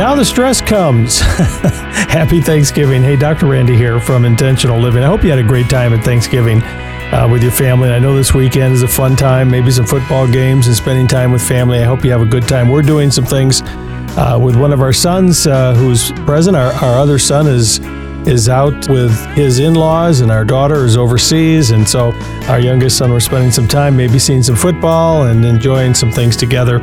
now the stress comes. Happy Thanksgiving. Hey, Dr. Randy here from Intentional Living. I hope you had a great time at Thanksgiving uh, with your family. And I know this weekend is a fun time, maybe some football games and spending time with family. I hope you have a good time. We're doing some things uh, with one of our sons uh, who's present. Our, our other son is is out with his in-laws and our daughter is overseas and so our youngest son we're spending some time maybe seeing some football and enjoying some things together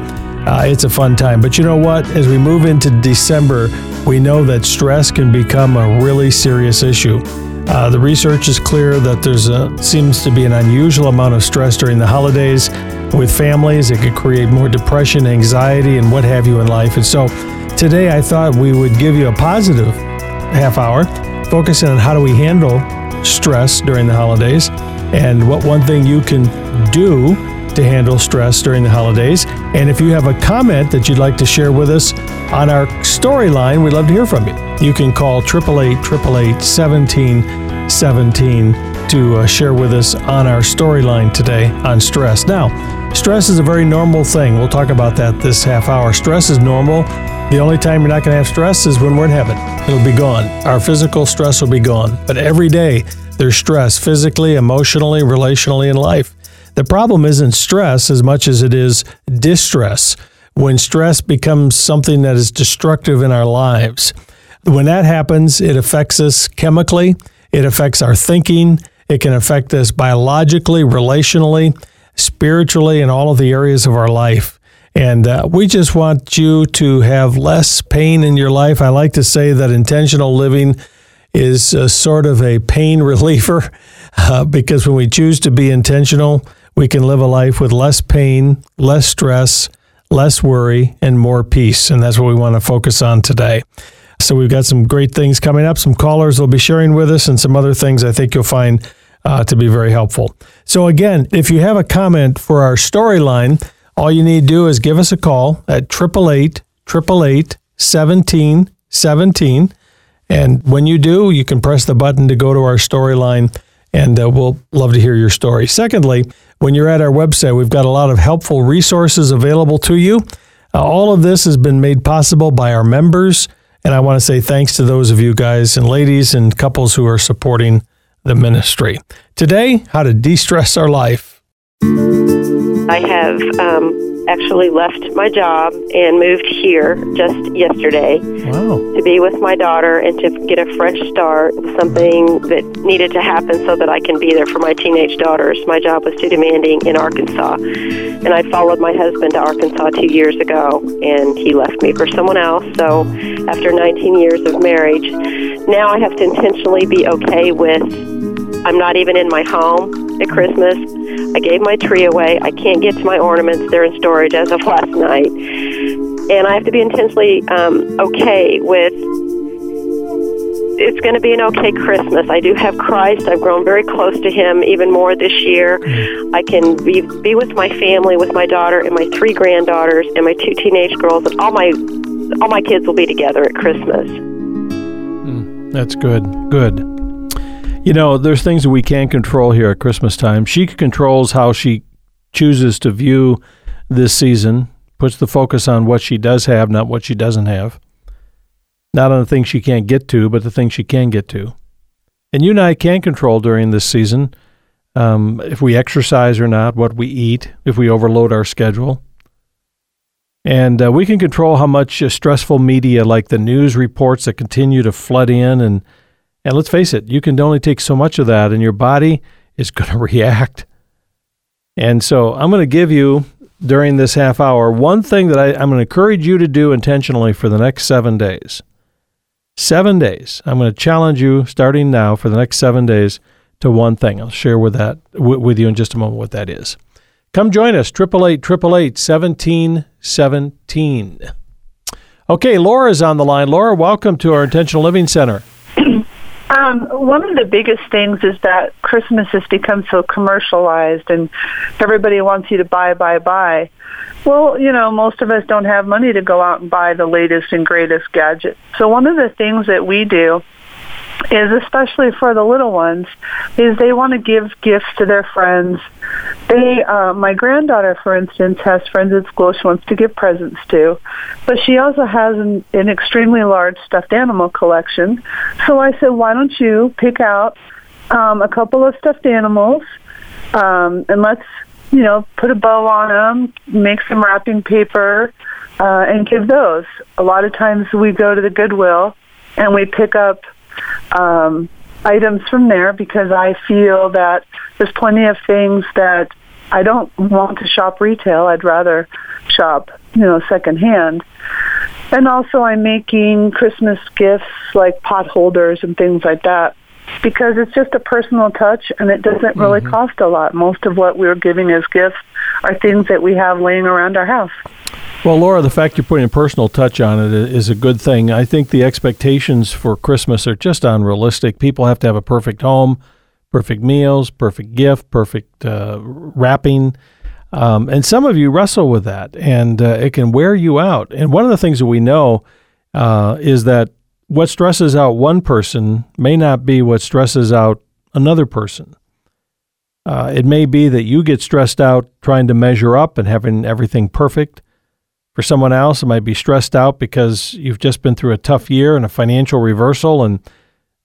uh, it's a fun time but you know what as we move into december we know that stress can become a really serious issue uh, the research is clear that there's a, seems to be an unusual amount of stress during the holidays with families. It could create more depression, anxiety, and what have you in life. And so today I thought we would give you a positive half hour, focusing on how do we handle stress during the holidays and what one thing you can do to handle stress during the holidays. And if you have a comment that you'd like to share with us on our storyline, we'd love to hear from you. You can call 888 1717 to uh, share with us on our storyline today on stress. Now, stress is a very normal thing. We'll talk about that this half hour. Stress is normal. The only time you're not going to have stress is when we're in heaven. It'll be gone. Our physical stress will be gone. But every day, there's stress physically, emotionally, relationally, in life. The problem isn't stress as much as it is distress. When stress becomes something that is destructive in our lives, when that happens, it affects us chemically, it affects our thinking, it can affect us biologically, relationally, spiritually, in all of the areas of our life. And uh, we just want you to have less pain in your life. I like to say that intentional living is sort of a pain reliever uh, because when we choose to be intentional, we can live a life with less pain, less stress, less worry, and more peace. And that's what we want to focus on today. So we've got some great things coming up. Some callers will be sharing with us, and some other things I think you'll find uh, to be very helpful. So again, if you have a comment for our storyline, all you need to do is give us a call at 888 888 1717. And when you do, you can press the button to go to our storyline, and uh, we'll love to hear your story. Secondly, when you're at our website, we've got a lot of helpful resources available to you. Uh, all of this has been made possible by our members. And I want to say thanks to those of you guys and ladies and couples who are supporting the ministry. Today, how to de stress our life. I have um, actually left my job and moved here just yesterday Wow. to be with my daughter and to get a fresh start, something that needed to happen so that I can be there for my teenage daughters. My job was too demanding in Arkansas. And I followed my husband to Arkansas two years ago, and he left me for someone else. So after 19 years of marriage, now I have to intentionally be okay with I'm not even in my home at Christmas. I gave my tree away. I can't get to my ornaments. They're in storage as of last night. And I have to be intensely um, okay with it's going to be an okay Christmas. I do have Christ. I've grown very close to Him even more this year. I can be be with my family, with my daughter and my three granddaughters and my two teenage girls, and all my all my kids will be together at Christmas. That's good. Good. You know, there's things that we can't control here at Christmas time. She controls how she chooses to view this season, puts the focus on what she does have, not what she doesn't have. Not on the things she can't get to, but the things she can get to. And you and I can control during this season um, if we exercise or not, what we eat, if we overload our schedule. And uh, we can control how much uh, stressful media, like the news reports that continue to flood in, and and let's face it, you can only take so much of that, and your body is going to react. And so, I'm going to give you during this half hour one thing that I, I'm going to encourage you to do intentionally for the next seven days. Seven days. I'm going to challenge you starting now for the next seven days to one thing. I'll share with that with you in just a moment what that is. Come join us, 888 888 1717. Okay, Laura's on the line. Laura, welcome to our Intentional Living Center. Um, one of the biggest things is that Christmas has become so commercialized and everybody wants you to buy, buy, buy. Well, you know, most of us don't have money to go out and buy the latest and greatest gadget. So one of the things that we do is especially for the little ones is they want to give gifts to their friends. They uh, my granddaughter for instance has friends at school she wants to give presents to but she also has an, an extremely large stuffed animal collection. So i said why don't you pick out um, a couple of stuffed animals um, and let's you know put a bow on them make some wrapping paper uh, and give those. A lot of times we go to the goodwill and we pick up um, items from there because I feel that there's plenty of things that I don't want to shop retail. I'd rather shop, you know, secondhand. And also, I'm making Christmas gifts like pot holders and things like that because it's just a personal touch and it doesn't really mm-hmm. cost a lot. Most of what we're giving as gifts are things that we have laying around our house. Well, Laura, the fact you're putting a personal touch on it is a good thing. I think the expectations for Christmas are just unrealistic. People have to have a perfect home, perfect meals, perfect gift, perfect uh, wrapping. Um, and some of you wrestle with that, and uh, it can wear you out. And one of the things that we know uh, is that what stresses out one person may not be what stresses out another person. Uh, it may be that you get stressed out trying to measure up and having everything perfect. For someone else, it might be stressed out because you've just been through a tough year and a financial reversal, and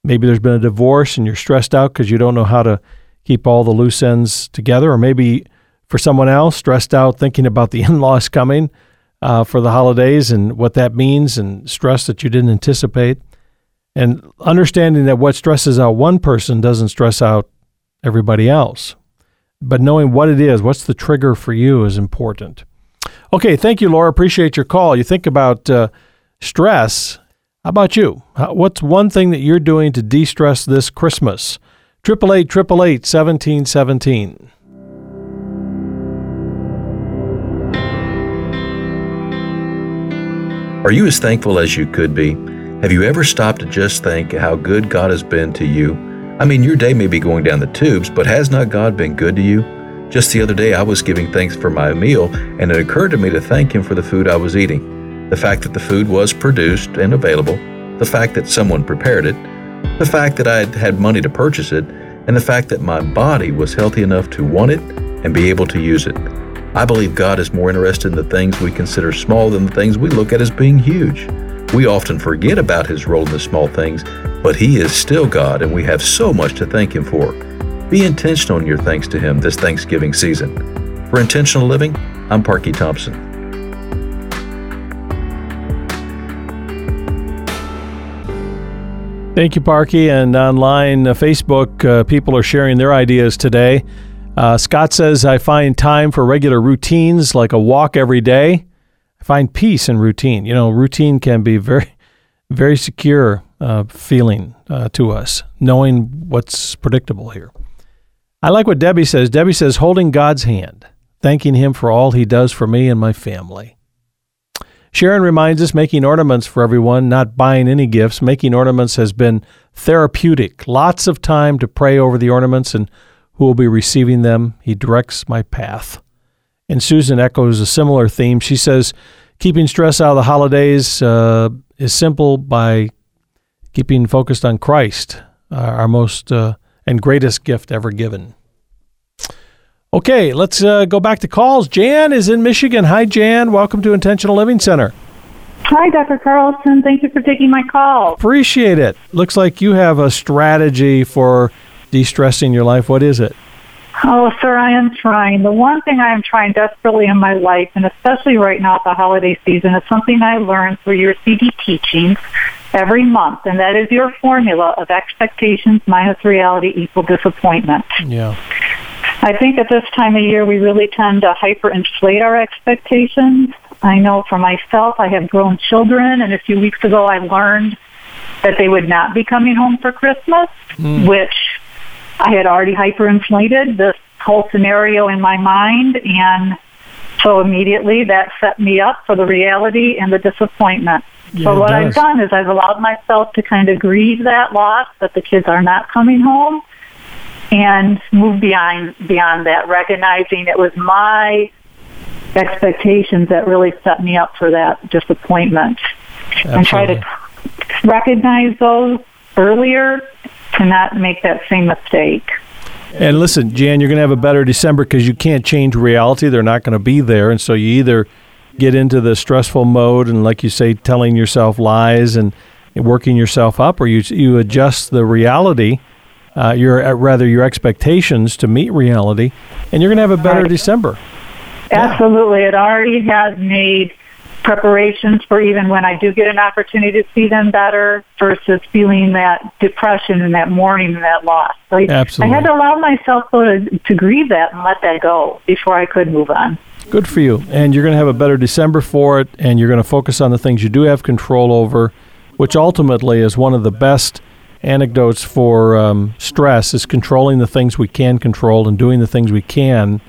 maybe there's been a divorce and you're stressed out because you don't know how to keep all the loose ends together. Or maybe for someone else, stressed out thinking about the in laws coming uh, for the holidays and what that means, and stress that you didn't anticipate. And understanding that what stresses out one person doesn't stress out everybody else. But knowing what it is, what's the trigger for you, is important. Okay, thank you, Laura. Appreciate your call. You think about uh, stress. How about you? What's one thing that you're doing to de stress this Christmas? 888 888 1717. Are you as thankful as you could be? Have you ever stopped to just think how good God has been to you? I mean, your day may be going down the tubes, but has not God been good to you? Just the other day, I was giving thanks for my meal, and it occurred to me to thank Him for the food I was eating. The fact that the food was produced and available, the fact that someone prepared it, the fact that I had had money to purchase it, and the fact that my body was healthy enough to want it and be able to use it. I believe God is more interested in the things we consider small than the things we look at as being huge. We often forget about His role in the small things, but He is still God, and we have so much to thank Him for. Be intentional in your thanks to Him this Thanksgiving season. For Intentional Living, I'm Parky Thompson. Thank you, Parky. And online, uh, Facebook, uh, people are sharing their ideas today. Uh, Scott says, I find time for regular routines like a walk every day. I find peace in routine. You know, routine can be very, very secure uh, feeling uh, to us, knowing what's predictable here. I like what Debbie says. Debbie says, holding God's hand, thanking Him for all He does for me and my family. Sharon reminds us making ornaments for everyone, not buying any gifts. Making ornaments has been therapeutic. Lots of time to pray over the ornaments and who will be receiving them. He directs my path. And Susan echoes a similar theme. She says, keeping stress out of the holidays uh, is simple by keeping focused on Christ, uh, our most uh, and greatest gift ever given. Okay, let's uh, go back to calls. Jan is in Michigan. Hi, Jan. Welcome to Intentional Living Center. Hi, Dr. Carlson. Thank you for taking my call. Appreciate it. Looks like you have a strategy for de stressing your life. What is it? Oh, sir, I am trying. The one thing I am trying desperately in my life, and especially right now at the holiday season, is something I learned through your CD teachings every month, and that is your formula of expectations minus reality equal disappointment. Yeah. I think at this time of year we really tend to hyperinflate our expectations. I know for myself, I have grown children, and a few weeks ago I learned that they would not be coming home for Christmas, mm. which I had already hyperinflated this whole scenario in my mind, and so immediately that set me up for the reality and the disappointment. Yeah, so what. I've done is I've allowed myself to kind of grieve that loss that the kids are not coming home and move beyond beyond that, recognizing it was my expectations that really set me up for that disappointment. Absolutely. And try to recognize those earlier to not make that same mistake. And listen, Jan, you're going to have a better December because you can't change reality. They're not going to be there. And so you either get into the stressful mode and, like you say, telling yourself lies and working yourself up, or you, you adjust the reality, uh, your, uh, rather your expectations to meet reality, and you're going to have a better right. December. Absolutely. It already has made preparations for even when I do get an opportunity to see them better versus feeling that depression and that mourning and that loss. So Absolutely. I had to allow myself to, to grieve that and let that go before I could move on. Good for you. And you're going to have a better December for it, and you're going to focus on the things you do have control over, which ultimately is one of the best anecdotes for um, stress is controlling the things we can control and doing the things we can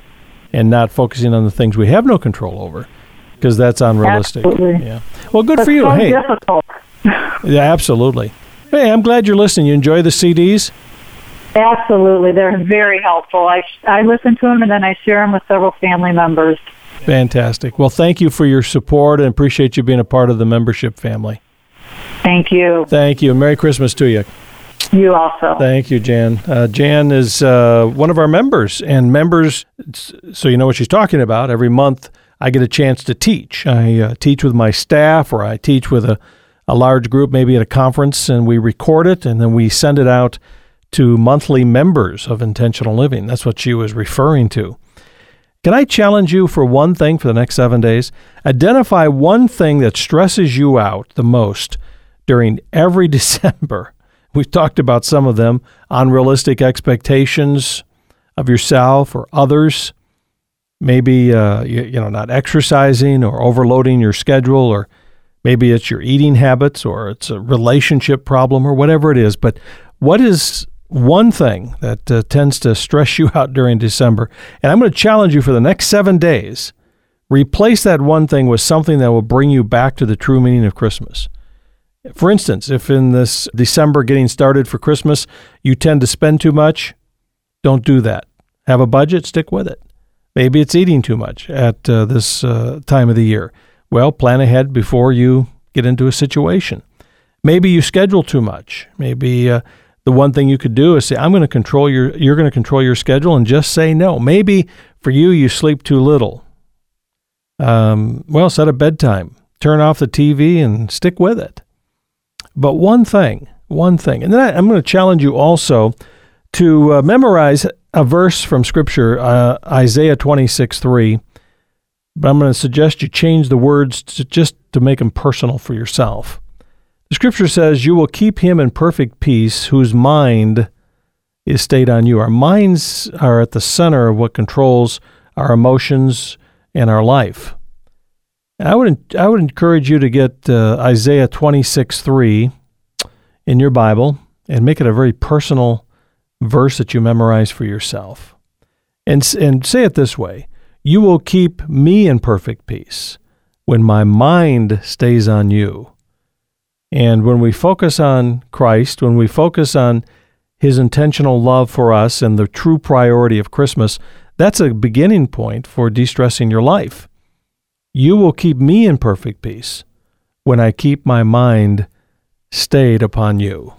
and not focusing on the things we have no control over because that's unrealistic. Absolutely. Yeah. Well, good that's for you. So hey. Difficult. yeah, absolutely. Hey, I'm glad you're listening. You enjoy the CDs? Absolutely. They're very helpful. I, I listen to them and then I share them with several family members. Fantastic. Well, thank you for your support and appreciate you being a part of the membership family. Thank you. Thank you. Merry Christmas to you. You also. Thank you, Jan. Uh, Jan is uh, one of our members, and members, so you know what she's talking about. Every month, I get a chance to teach. I uh, teach with my staff, or I teach with a, a large group, maybe at a conference, and we record it and then we send it out to monthly members of Intentional Living. That's what she was referring to. Can I challenge you for one thing for the next seven days? Identify one thing that stresses you out the most during every December. We've talked about some of them unrealistic expectations of yourself or others maybe uh, you, you know not exercising or overloading your schedule or maybe it's your eating habits or it's a relationship problem or whatever it is but what is one thing that uh, tends to stress you out during december and i'm going to challenge you for the next seven days replace that one thing with something that will bring you back to the true meaning of christmas for instance if in this december getting started for christmas you tend to spend too much don't do that have a budget stick with it Maybe it's eating too much at uh, this uh, time of the year. Well, plan ahead before you get into a situation. Maybe you schedule too much. Maybe uh, the one thing you could do is say, "I'm going to control your." You're going to control your schedule and just say no. Maybe for you, you sleep too little. Um, well, set a bedtime. Turn off the TV and stick with it. But one thing, one thing, and then I, I'm going to challenge you also to uh, memorize a verse from Scripture, uh, Isaiah 26 3. But I'm going to suggest you change the words to just to make them personal for yourself. The Scripture says, You will keep him in perfect peace whose mind is stayed on you. Our minds are at the center of what controls our emotions and our life. I would I would encourage you to get uh, Isaiah 26 3 in your Bible and make it a very personal verse that you memorize for yourself. And, and say it this way You will keep me in perfect peace when my mind stays on you. And when we focus on Christ, when we focus on his intentional love for us and the true priority of Christmas, that's a beginning point for de stressing your life. You will keep me in perfect peace when I keep my mind stayed upon you.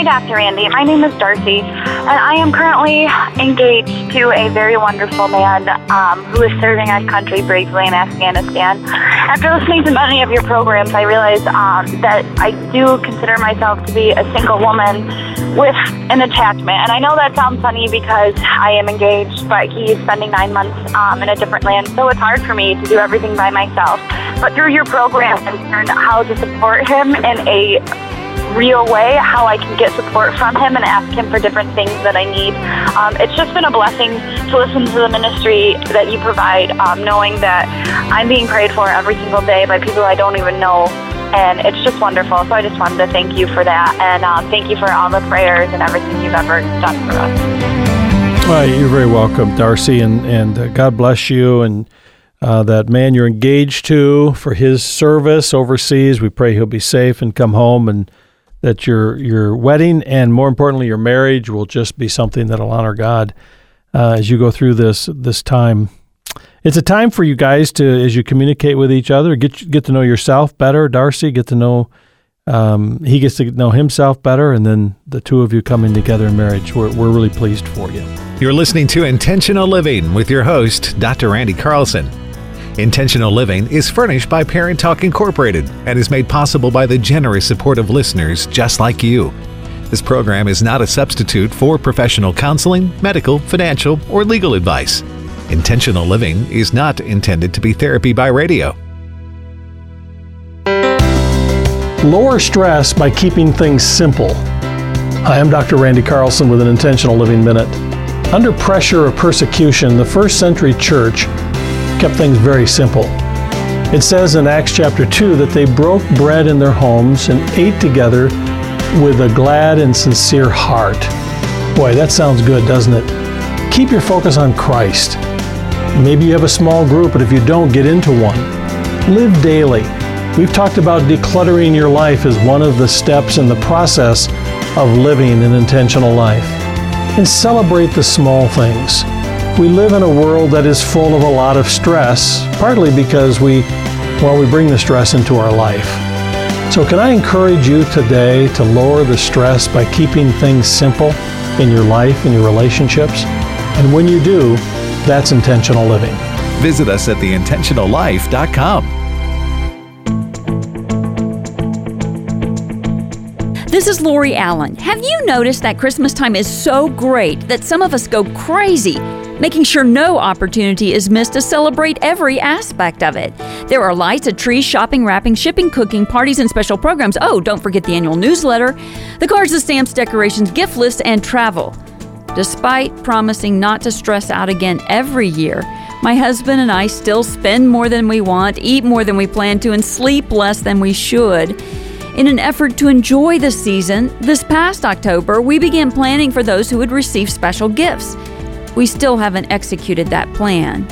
Hi, Dr. Randy. My name is Darcy, and I am currently engaged to a very wonderful man um, who is serving our country bravely in Afghanistan. After listening to many of your programs, I realized um, that I do consider myself to be a single woman with an attachment. And I know that sounds funny because I am engaged, but he is spending nine months um, in a different land, so it's hard for me to do everything by myself. But through your program, I've learned how to support him in a real way how I can get support from him and ask him for different things that I need. Um, it's just been a blessing to listen to the ministry that you provide, um, knowing that I'm being prayed for every single day by people I don't even know. And it's just wonderful. So I just wanted to thank you for that. And um, thank you for all the prayers and everything you've ever done for us. Well, you're very welcome, Darcy, and, and uh, God bless you. And uh, that man you're engaged to for his service overseas. We pray he'll be safe and come home and that your your wedding and more importantly your marriage will just be something that'll honor God uh, as you go through this this time. It's a time for you guys to, as you communicate with each other, get get to know yourself better. Darcy, get to know um, he gets to know himself better, and then the two of you coming together in marriage. We're, we're really pleased for you. You're listening to Intentional Living with your host, Dr. Randy Carlson. Intentional Living is furnished by Parent Talk Incorporated and is made possible by the generous support of listeners just like you. This program is not a substitute for professional counseling, medical, financial, or legal advice. Intentional living is not intended to be therapy by radio. Lower stress by keeping things simple. Hi, I'm Dr. Randy Carlson with an Intentional Living Minute. Under pressure of persecution, the first century church kept things very simple. It says in Acts chapter 2 that they broke bread in their homes and ate together with a glad and sincere heart. Boy, that sounds good, doesn't it? Keep your focus on Christ. Maybe you have a small group, but if you don't, get into one. Live daily. We've talked about decluttering your life as one of the steps in the process of living an intentional life. And celebrate the small things. We live in a world that is full of a lot of stress, partly because we, well, we bring the stress into our life. So, can I encourage you today to lower the stress by keeping things simple in your life and your relationships? And when you do, that's intentional living. Visit us at theintentionallife.com. This is Lori Allen. Have you noticed that Christmas time is so great that some of us go crazy, making sure no opportunity is missed to celebrate every aspect of it? There are lights, a tree, shopping, wrapping, shipping, cooking, parties, and special programs. Oh, don't forget the annual newsletter, the cards, the stamps, decorations, gift lists, and travel. Despite promising not to stress out again every year, my husband and I still spend more than we want, eat more than we plan to, and sleep less than we should. In an effort to enjoy the season, this past October, we began planning for those who would receive special gifts. We still haven't executed that plan.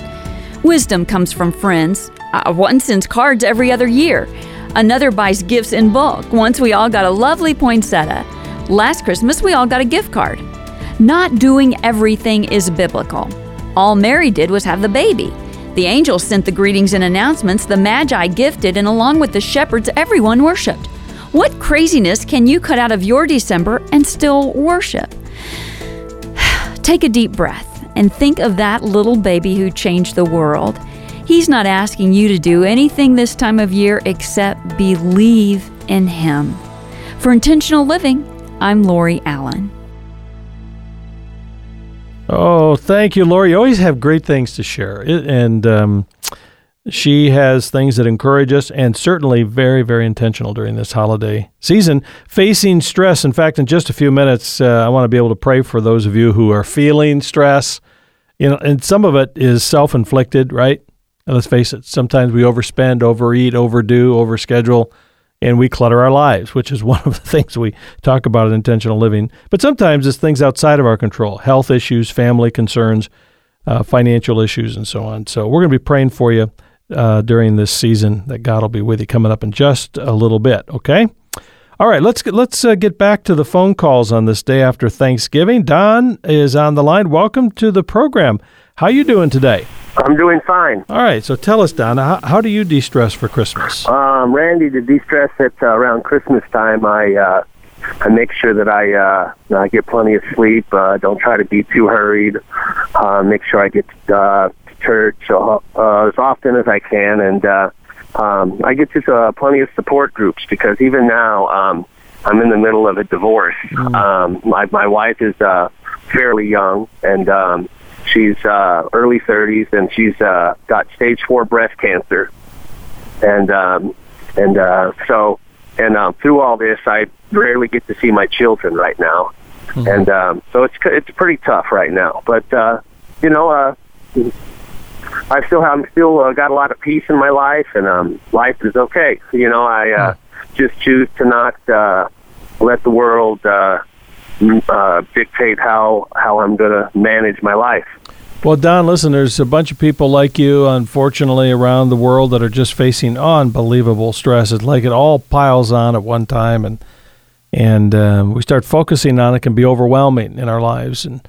Wisdom comes from friends. Uh, one sends cards every other year. Another buys gifts in bulk. Once we all got a lovely poinsettia. Last Christmas, we all got a gift card. Not doing everything is biblical. All Mary did was have the baby. The angels sent the greetings and announcements, the Magi gifted, and along with the shepherds, everyone worshiped. What craziness can you cut out of your December and still worship? Take a deep breath and think of that little baby who changed the world. He's not asking you to do anything this time of year except believe in Him. For intentional living, I'm Lori Allen. Oh, thank you, Lori. You always have great things to share. And um, she has things that encourage us and certainly very, very intentional during this holiday season. Facing stress. In fact, in just a few minutes, uh, I want to be able to pray for those of you who are feeling stress. You know, and some of it is self inflicted, right? Let's face it, sometimes we overspend, overeat, overdo, overschedule and we clutter our lives, which is one of the things we talk about in intentional living. But sometimes it's things outside of our control health issues, family concerns, uh, financial issues, and so on. So we're going to be praying for you uh, during this season that God will be with you coming up in just a little bit, okay? All right, let's get, let's uh, get back to the phone calls on this day after Thanksgiving. Don is on the line. Welcome to the program. How you doing today? I'm doing fine. All right, so tell us, Don, how, how do you de-stress for Christmas? Um, Randy, to de-stress at uh, around Christmas time, I uh, I make sure that I uh, I get plenty of sleep. Uh, don't try to be too hurried. Uh, make sure I get uh, church uh, uh, as often as I can, and uh, um, I get to uh, plenty of support groups because even now um, I'm in the middle of a divorce. Mm. Um, my my wife is uh, fairly young, and um, She's uh, early 30s, and she's uh, got stage four breast cancer. And um, and uh, so and um, through all this, I rarely get to see my children right now, mm-hmm. and um, so it's it's pretty tough right now. But uh, you know, uh, I still have still uh, got a lot of peace in my life, and um, life is okay. You know, I uh, just choose to not uh, let the world uh, uh, dictate how how I'm going to manage my life. Well, Don, listen, there's a bunch of people like you, unfortunately, around the world that are just facing unbelievable stress. It's like it all piles on at one time, and and um, we start focusing on it, can be overwhelming in our lives. And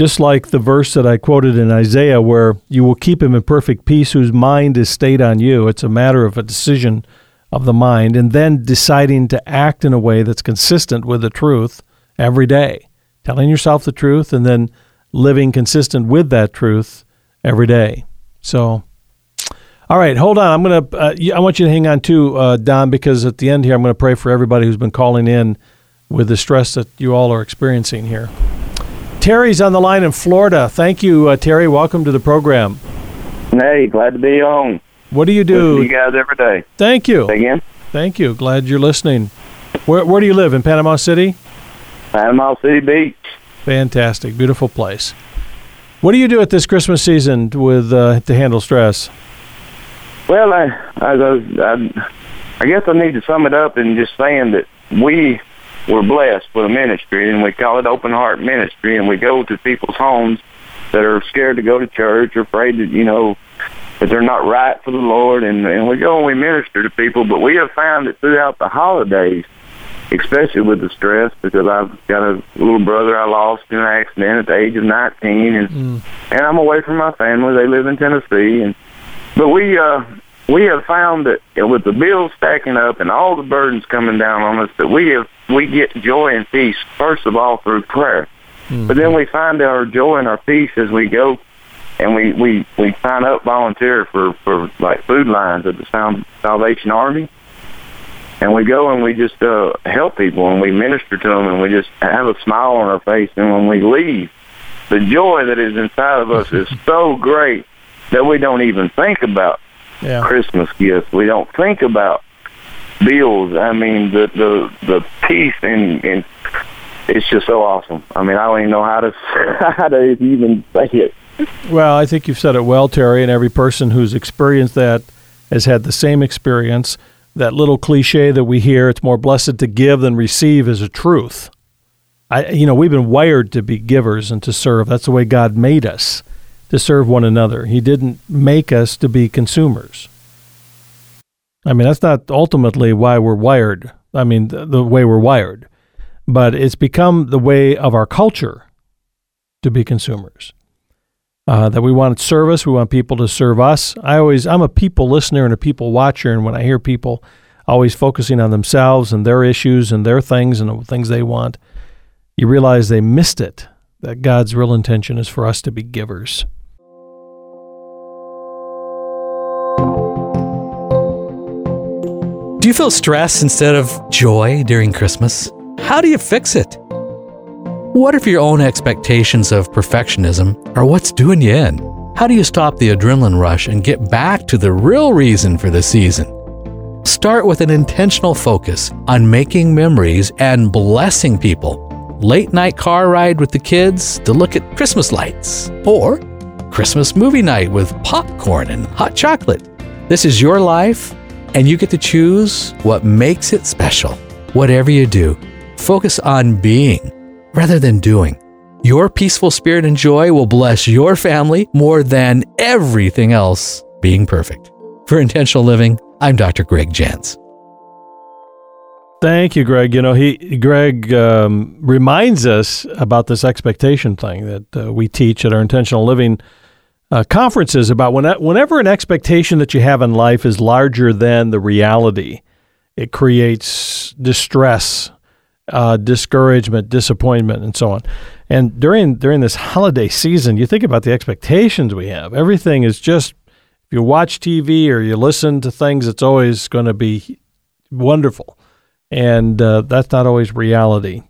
just like the verse that I quoted in Isaiah, where you will keep him in perfect peace, whose mind is stayed on you. It's a matter of a decision of the mind, and then deciding to act in a way that's consistent with the truth every day, telling yourself the truth, and then living consistent with that truth every day. So, all right, hold on. I'm gonna. Uh, I want you to hang on too, uh, Don, because at the end here, I'm going to pray for everybody who's been calling in with the stress that you all are experiencing here. Terry's on the line in Florida. Thank you, uh, Terry. Welcome to the program. Hey, glad to be on. What do you do? Listen you guys every day. Thank you. Say again? Thank you. Glad you're listening. Where Where do you live? In Panama City? Panama City Beach. Fantastic, beautiful place. What do you do at this Christmas season with uh, to handle stress? Well, I, I, I, I guess I need to sum it up in just saying that we were blessed with a ministry, and we call it Open Heart Ministry, and we go to people's homes that are scared to go to church or afraid that you know that they're not right for the Lord, and and we go and we minister to people. But we have found that throughout the holidays, especially with the stress, because I've got a little brother I lost in an accident at the age of 19, and mm. and I'm away from my family. They live in Tennessee, and but we uh we have found that with the bills stacking up and all the burdens coming down on us, that we have we get joy and peace first of all through prayer. Mm-hmm. But then we find our joy and our peace as we go and we we we sign up volunteer for for like food lines at the Salvation Army, and we go and we just uh, help people and we minister to them and we just have a smile on our face. And when we leave, the joy that is inside of us is so great that we don't even think about yeah. Christmas gifts. We don't think about bills. I mean, the the the peace and and it's just so awesome. I mean, I don't even know how to how to even say it. Well, I think you've said it well, Terry, and every person who's experienced that has had the same experience. That little cliche that we hear, it's more blessed to give than receive, is a truth. I, you know, we've been wired to be givers and to serve. That's the way God made us to serve one another. He didn't make us to be consumers. I mean, that's not ultimately why we're wired. I mean, the, the way we're wired, but it's become the way of our culture to be consumers. Uh, that we want service, we want people to serve us. I always, I'm a people listener and a people watcher, and when I hear people always focusing on themselves and their issues and their things and the things they want, you realize they missed it. That God's real intention is for us to be givers. You feel stress instead of joy during Christmas? How do you fix it? What if your own expectations of perfectionism are what's doing you in? How do you stop the adrenaline rush and get back to the real reason for the season? Start with an intentional focus on making memories and blessing people. Late night car ride with the kids to look at Christmas lights, or Christmas movie night with popcorn and hot chocolate. This is your life, and you get to choose what makes it special. Whatever you do, focus on being rather than doing. Your peaceful spirit and joy will bless your family more than everything else being perfect. For intentional living, I'm Dr. Greg Jantz. Thank you, Greg. You know, he Greg um, reminds us about this expectation thing that uh, we teach at our intentional living uh, conferences about when, whenever an expectation that you have in life is larger than the reality, it creates distress, uh, discouragement, disappointment, and so on. And during during this holiday season, you think about the expectations we have. Everything is just if you watch TV or you listen to things, it's always going to be wonderful, and uh, that's not always reality.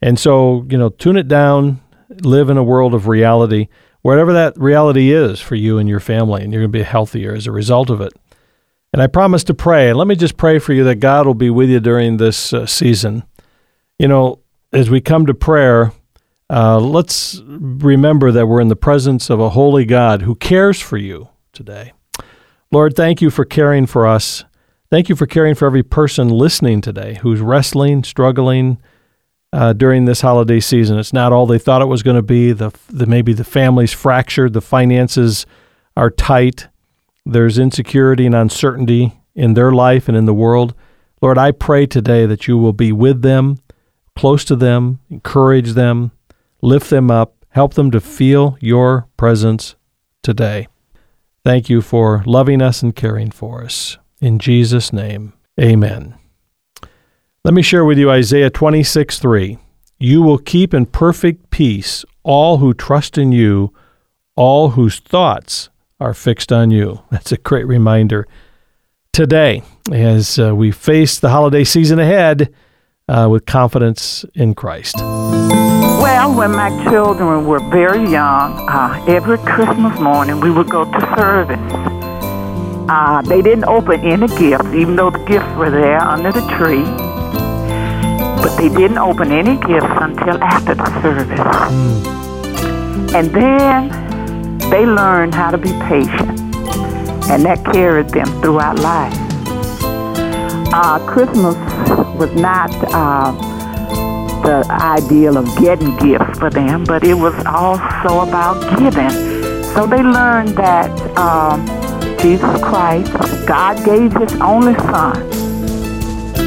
And so, you know, tune it down, live in a world of reality whatever that reality is for you and your family, and you're going to be healthier as a result of it. And I promise to pray. Let me just pray for you that God will be with you during this uh, season. You know, as we come to prayer, uh, let's remember that we're in the presence of a holy God who cares for you today. Lord, thank you for caring for us. Thank you for caring for every person listening today who's wrestling, struggling, uh, during this holiday season. It's not all they thought it was going to be. The, the maybe the family's fractured, the finances are tight. There's insecurity and uncertainty in their life and in the world. Lord, I pray today that you will be with them, close to them, encourage them, lift them up, help them to feel your presence today. Thank you for loving us and caring for us. In Jesus' name, Amen. Let me share with you Isaiah 26 3. You will keep in perfect peace all who trust in you, all whose thoughts are fixed on you. That's a great reminder today as uh, we face the holiday season ahead uh, with confidence in Christ. Well, when my children were very young, uh, every Christmas morning we would go to service. Uh, they didn't open any gifts, even though the gifts were there under the tree. But they didn't open any gifts until after the service. Mm. And then they learned how to be patient. And that carried them throughout life. Uh, Christmas was not uh, the ideal of getting gifts for them, but it was also about giving. So they learned that uh, Jesus Christ, God gave His only Son,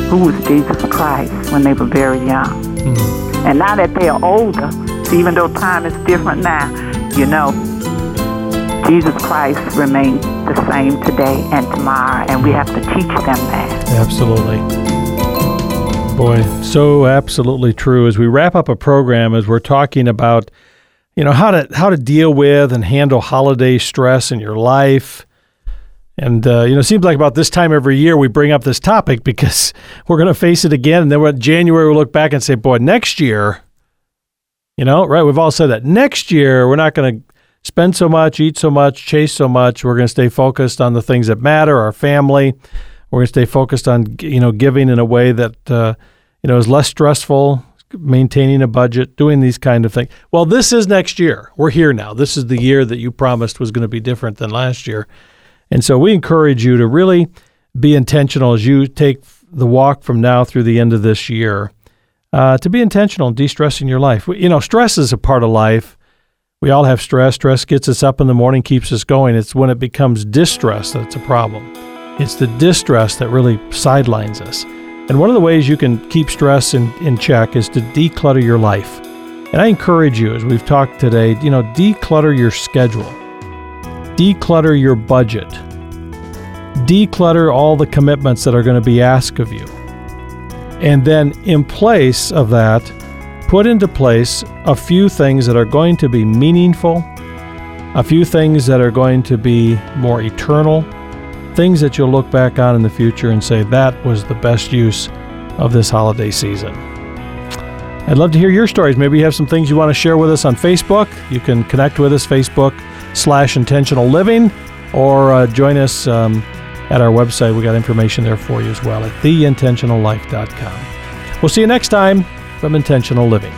who was Jesus Christ, when they were very young. Mm-hmm. And now that they are older, even though time is different now, you know, Jesus Christ remains the same today and tomorrow, and we have to teach them that. Absolutely. Boy, so absolutely true. As we wrap up a program, as we're talking about, you know, how to how to deal with and handle holiday stress in your life, and uh, you know, it seems like about this time every year we bring up this topic because we're going to face it again, and then in January we'll look back and say, boy, next year, you know, right? We've all said that next year we're not going to spend so much, eat so much, chase so much. We're going to stay focused on the things that matter, our family we're going to stay focused on you know giving in a way that uh, you know is less stressful, maintaining a budget, doing these kind of things. Well, this is next year. We're here now. This is the year that you promised was going to be different than last year, and so we encourage you to really be intentional as you take the walk from now through the end of this year. Uh, to be intentional and de-stressing your life. You know, stress is a part of life. We all have stress. Stress gets us up in the morning, keeps us going. It's when it becomes distress that's a problem. It's the distress that really sidelines us. And one of the ways you can keep stress in, in check is to declutter your life. And I encourage you, as we've talked today, you know, declutter your schedule, declutter your budget, declutter all the commitments that are going to be asked of you. And then, in place of that, put into place a few things that are going to be meaningful, a few things that are going to be more eternal, things that you'll look back on in the future and say, that was the best use of this holiday season. I'd love to hear your stories. Maybe you have some things you want to share with us on Facebook. You can connect with us, Facebook slash intentional living, or uh, join us um, at our website. We got information there for you as well at theintentionallife.com. We'll see you next time from Intentional Living.